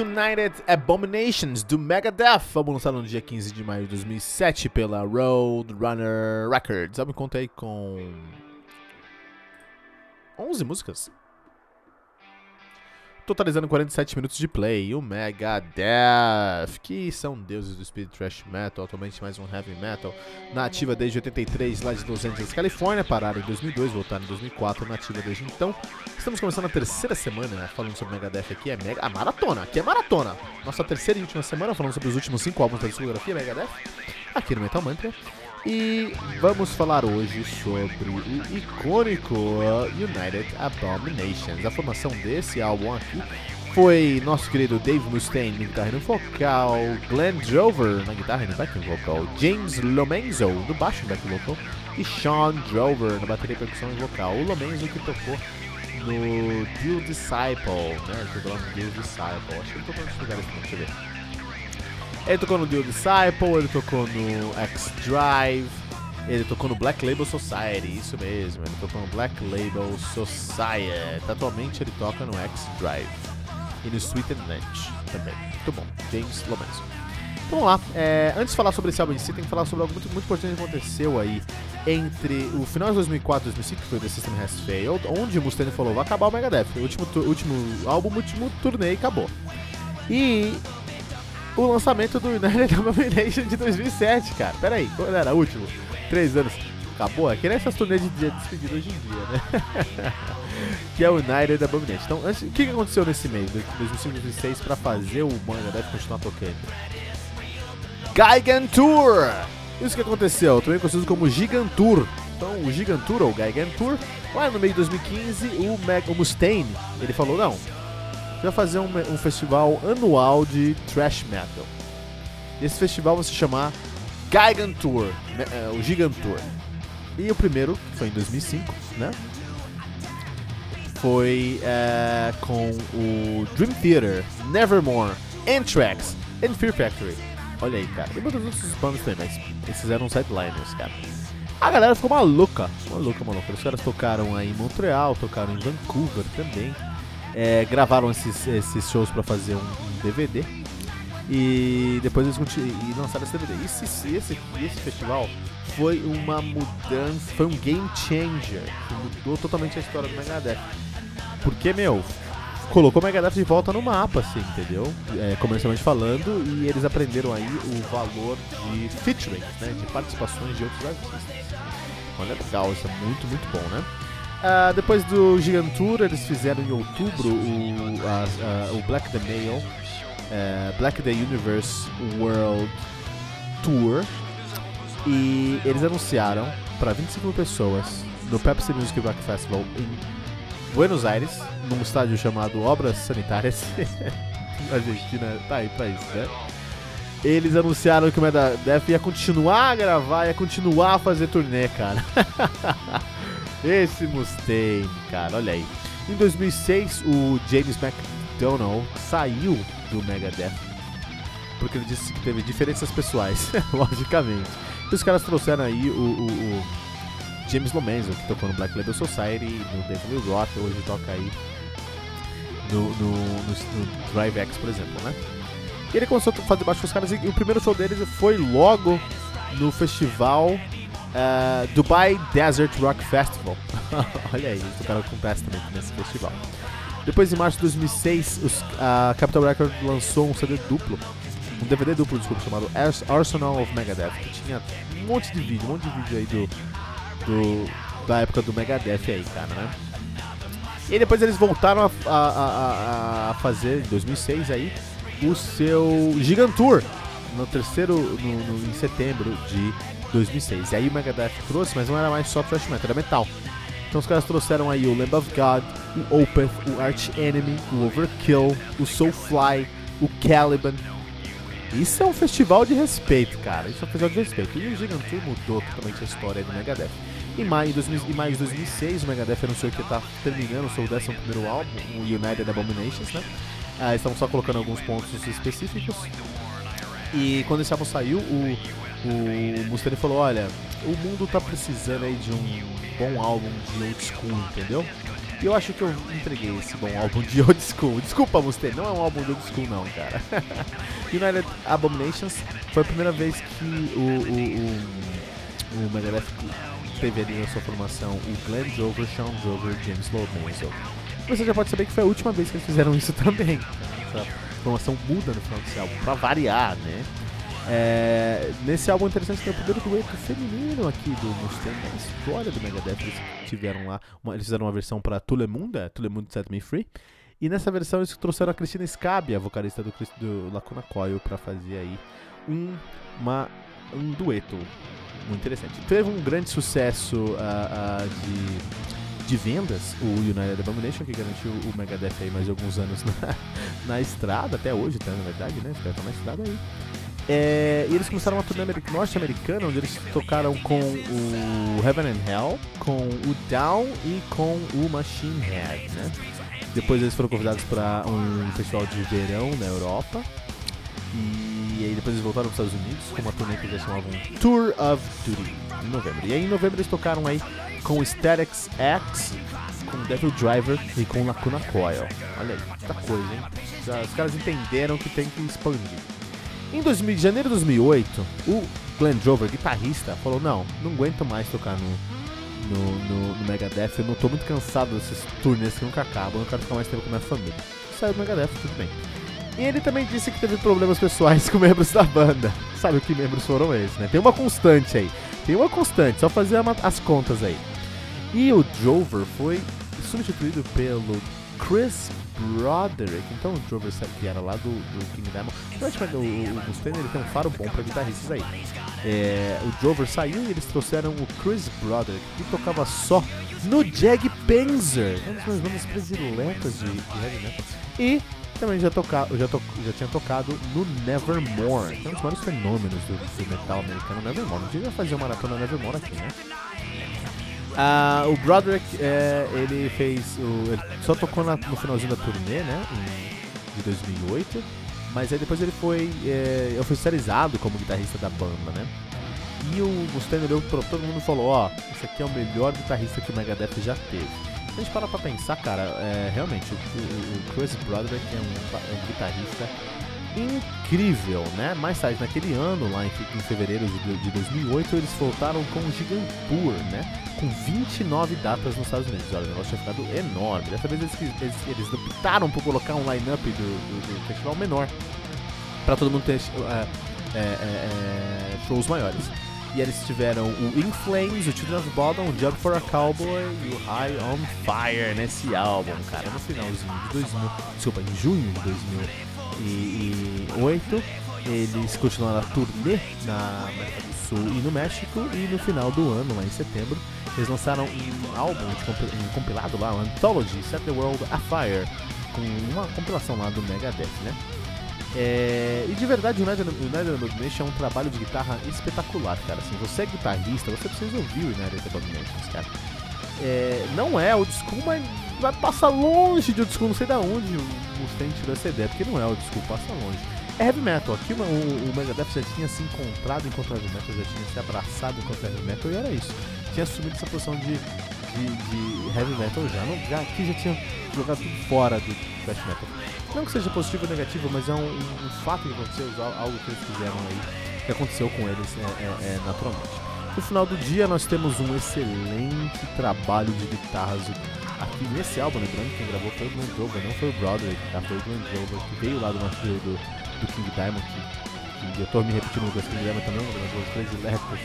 United Abominations do Megadeth, vamos lançar no dia 15 de maio de 2007 pela Roadrunner Records. Eu me contei com 11 músicas, totalizando 47 minutos de play. O Megadeth, que são deuses do speed thrash metal, atualmente mais um heavy metal, nativa desde 83 lá de Los Angeles, Califórnia, pararam em 2002, voltaram em 2004, nativa desde então. Estamos começando a terceira semana né, falando sobre Megadeth aqui, é mega, a maratona, aqui é maratona. Nossa terceira e última semana falando sobre os últimos cinco álbuns da discografia Megadeth, aqui no Metal Mantra. E vamos falar hoje sobre o icônico uh, United Abominations. A formação desse álbum aqui foi nosso querido Dave Mustaine na guitarra e no vocal, Glenn Drover na guitarra e no backing vocal, James Lomenzo no baixo e backing vocal e Sean Drover na bateria percussão e vocal. O Lomenzo que tocou no Deal Disciple, né? Ele tocou lá no Deal Disciple. Acho que ele tocou nos lugares, deixa eu ver. Ele tocou no Deal Disciple, ele tocou no X-Drive, ele tocou no Black Label Society, isso mesmo, ele tocou no Black Label Society. Atualmente ele toca no X-Drive e no Sweet and também. Muito bom, James Lomenzo. Vamos lá, é, antes de falar sobre esse álbum em si, tem que falar sobre algo muito, muito importante que aconteceu aí entre o final de 2004 e 2005, que foi The System Has Failed, onde o Mustaine falou, vai acabar o Megadeth, o último, último álbum, último turnê e acabou. E o lançamento do United Abomination de 2007, cara. Pera aí, quando era último? Três anos. Acabou? É que nem essas turnês de dia despedida hoje em dia, né? que é o United Abomination. Então, antes, o que aconteceu nesse mês, de 2005 2006, pra fazer o Manga deve continuar tocando? Gigantour! Isso que aconteceu, também conhecido como Gigantour. Então, o Gigantour, ou Gigantour, lá no meio de 2015, o, Meg, o Mustaine, ele falou, não, vai fazer um, um, festival anual de thrash metal. Esse festival vai se chamar Gigantour, né, é, o Gigantour. E o primeiro, foi em 2005, né? Foi é, com o Dream Theater, Nevermore, Anthrax e Fear Factory. Olha aí, cara. Tem muitos outros bandas também, mas esses eram sideliners, cara. A galera ficou maluca, maluca, maluca. Os caras tocaram aí em Montreal, tocaram em Vancouver também é, gravaram esses, esses shows para fazer um, um, DVD e depois eles e lançaram esse DVD. Esse, esse, esse festival foi uma mudança, foi um game changer que mudou totalmente a história do Megadeth. Porque, meu, colocou o Megadeth de volta no mapa, assim, entendeu? É, comercialmente falando, e eles aprenderam aí o valor de featuring, né? De participações de outros artistas. Olha legal, isso é muito, muito bom, né? Uh, depois do Gigantour, eles fizeram em outubro o, uh, uh, o Black the Mail, eh, Black the Universe World Tour. E eles anunciaram para 25 mil pessoas no Pepsi Music Rock Festival em Buenos Aires, num estádio chamado Obras Sanitárias. a Argentina tá aí pra isso, né? Eles anunciaram que o Megadeth ia continuar a gravar, ia continuar a fazer turnê, cara. Esse Mustaine, cara, olha aí. Em 2006, o James McDonald saiu do Megadeth porque ele disse que teve diferenças pessoais, logicamente. E os caras trouxeram aí o, o, o, James Lomenzo, que tocou no Black Label Society, no Devil Rock, hoje toca aí no, no, no, no Drive X, por exemplo, né? E ele começou a fazer baixo com os caras e o primeiro show deles foi logo no festival Uh, Dubai Desert Rock Festival. Olha aí, eles tocaram com Testament nesse festival. Depois, em março de 2006, os, a Capital Records lançou um CD duplo, um DVD duplo, desculpa, chamado Arsenal of Megadeth, que tinha um monte de vídeo, um monte de vídeo aí do, do da época do Megadeth aí, cara, né? E depois eles voltaram a, a, a, a fazer, em 2006 aí, o seu Gigantour, no terceiro, no, no, em setembro de 2006. E aí o Megadeth trouxe, mas não era mais só thrash metal, era metal. Então os caras trouxeram aí o Lamb of God, o Opeth, o Arch Enemy, o Overkill, o Soulfly, o Caliban. Isso é um festival de respeito, cara. Isso é um festival de respeito. E o Gigantour mudou totalmente a história do Megadeth. Em maio, de 2000, em maio de 2006, o Megadeth anunciou que está terminando o seu 11 álbum, o United Abominations, né? Ah, estamos só colocando alguns pontos específicos. E quando esse álbum saiu, o, o Mustaine falou: Olha, o mundo tá precisando aí de um bom álbum de old school, entendeu? E eu acho que eu entreguei esse bom álbum de old school. Desculpa, Mustaine, não é um álbum de old school, não, cara. United Abominations foi a primeira vez que o, o, o, o Megadeth teve ali na sua formação o Glenn Jover, Sean Jover e James Lowenzel. Você já pode saber que foi a última vez que eles fizeram isso também. Formação muda no final desse álbum, pra variar, né? É, nesse álbum interessante tem o primeiro dueto feminino aqui do Mustaine, a história do Megadeth. Eles tiveram lá, uma, eles fizeram uma versão pra Tulemunda, Tulemunda Set Me Free. E nessa versão eles trouxeram a Cristina Scabia, a vocalista do, do Lacuna Coil, pra fazer aí um, uma, um dueto muito interessante. Teve um grande sucesso uh, uh, de, de vendas, o United Abomination, que garantiu o Megadeth aí mais alguns anos na, na estrada, até hoje, tá, na verdade, né? Os caras na estrada aí. É, e eles começaram uma turnê norte-americana, onde eles tocaram com o Heaven and Hell, com o Down e com o Machine Head, né? Depois eles foram convidados para um festival de verão na Europa. E aí depois eles voltaram para os Estados Unidos com uma turnê que eles chamavam Tour of Duty em novembro. E aí em novembro eles tocaram aí com Statics X, com Devil Driver e com Lacuna Coil. Olha aí, muita coisa, hein? Já, os caras entenderam que tem que expandir. Em 2000, janeiro de 2008, o Glenn Drover, guitarrista, falou: Não, não aguento mais tocar no, no, no, no Megadeth, eu não tô muito cansado desses turnês que nunca acabam, eu quero ficar mais tempo com a minha família. Saiu do Megadeth, tudo bem. E ele também disse que teve problemas pessoais com membros da banda. Sabe que membros foram esses, né? Tem uma constante aí. Tem uma constante, só fazer as contas aí. E o Drover foi substituído pelo Chris Broderick. Então o Drover que era lá do, do King Diamond. Eu acho que o, o Mustaine ele tem um faro bom pra guitarristas aí. É, o Drover saiu e eles trouxeram o Chris Broderick, que tocava só no Jag Panzer, um dos meus nomes prediletos de, de heavy metal. E também já, toca, já, to, já tinha tocado no Nevermore, que é um dos maiores fenômenos do, do metal americano, Nevermore. Um dia vai fazer uma maratona Nevermore aqui, né? Uh, o Broderick, é, ele fez. O, ele só tocou na, no finalzinho da turnê, né? Em, de 2008. Mas aí depois ele foi é, oficializado como guitarrista da banda, né? E o Mustaine olhou pra todo mundo e falou: Ó, oh, esse aqui é o melhor guitarrista que o Megadeth já teve. Se a gente parar pra pensar, cara, é, realmente, o, o, Chris Broderick é um, é um, guitarrista incrível, né? Mais tarde, naquele ano, lá em, em fevereiro de, de, 2008, eles voltaram com o Gigantour, né? Com 29 datas nos Estados Unidos. Olha, o negócio tinha ficado enorme. Dessa vez eles, eles, eles optaram por colocar um line-up do, do, do, festival menor, para todo mundo ter uh, shows maiores. E eles tiveram o In Flames, o Children of Bodom, o Jump for a Cowboy e o High on Fire nesse álbum, cara. No finalzinho de 2000, desculpa, em junho de 2008, eles continuaram a turnê na América do Sul e no México. E no final do ano, lá em setembro, eles lançaram um álbum, um compilado lá, um Anthology, Set the World Afire, com uma compilação lá do Megadeth, né? É, e de verdade, o United, United Abomination é um trabalho de guitarra espetacular, cara. Assim, você é guitarrista, você precisa ouvir o United Abominations, cara. É, não é old school, mas vai passar longe de old school, não sei da onde o Mustaine tirou essa ideia, porque não é old school, passa longe. É heavy metal, aqui o, o Megadeth já tinha se encontrado enquanto heavy metal, já tinha se abraçado enquanto heavy metal, e era isso. Tinha assumido essa posição de, de, de heavy metal já, não, já, aqui já tinha jogado tudo fora do thrash metal. Não que seja positivo ou negativo, mas é um, um, um fato que aconteceu, algo que eles fizeram aí, que aconteceu com eles é, é, é, naturalmente. No final do dia, nós temos um excelente trabalho de guitarras aqui nesse álbum, lembrando quem gravou foi o Glenn Drover, não foi o Broderick, tá? Foi o Glenn Drover, que veio lá do, do, do King Diamond, que, que eu tô me repetindo, o King Diamond também é uma das duas prediletas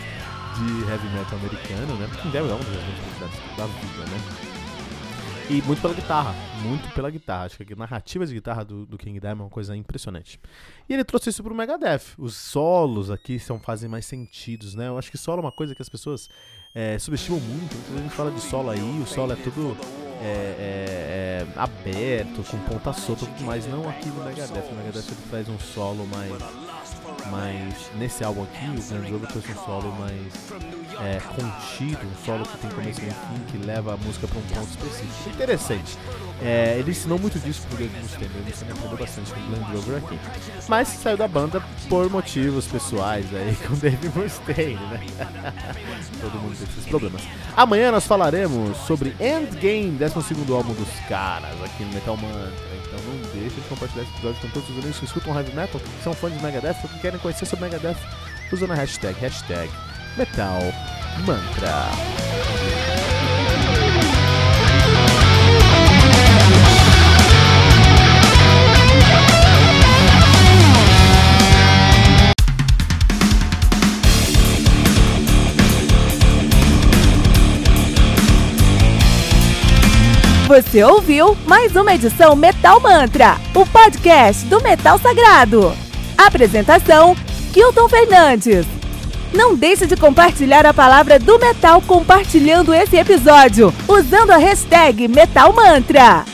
de heavy metal americano, né? King Diamond é uma das minhas prediletas da vida, né? E muito pela guitarra, muito pela guitarra. Acho que a narrativa de guitarra do, do King Diamond é uma coisa impressionante. E ele trouxe isso pro Megadeth. Os solos aqui são, fazem mais sentidos, né? Eu acho que solo é uma coisa que as pessoas é, subestimam muito. Muita gente fala de solo aí, o solo é tudo é, é, é, aberto, com ponta solta e tudo mais. Não aqui no Megadeth. O Megadeth ele traz um solo mais. Mais nesse álbum aqui, o Guns Over trouxe um solo mais é, contido, um solo que tem começo e fim, que leva a música para um ponto específico. Interessante. É, ele ensinou muito disso pro Dave Mustaine, ele Mustaine aprendeu bastante com o Glenn Glover aqui. Mas saiu da banda por motivos pessoais aí com o Dave Mustaine, né? Todo mundo tem esses problemas. Amanhã nós falaremos sobre Endgame, 12 álbum dos caras aqui no Metal Mantra. Então não deixe de compartilhar esse episódio com todos os amigos que escutam Heavy Metal, que são fãs de Megadeth que querem conhecer sobre Megadeth, usando a hashtag, hashtag Metal Mantra. Você ouviu mais uma edição Metal Mantra, o podcast do Metal Sagrado. Apresentação: Kilton Fernandes. Não deixe de compartilhar a palavra do metal compartilhando esse episódio, usando a hashtag Metal Mantra.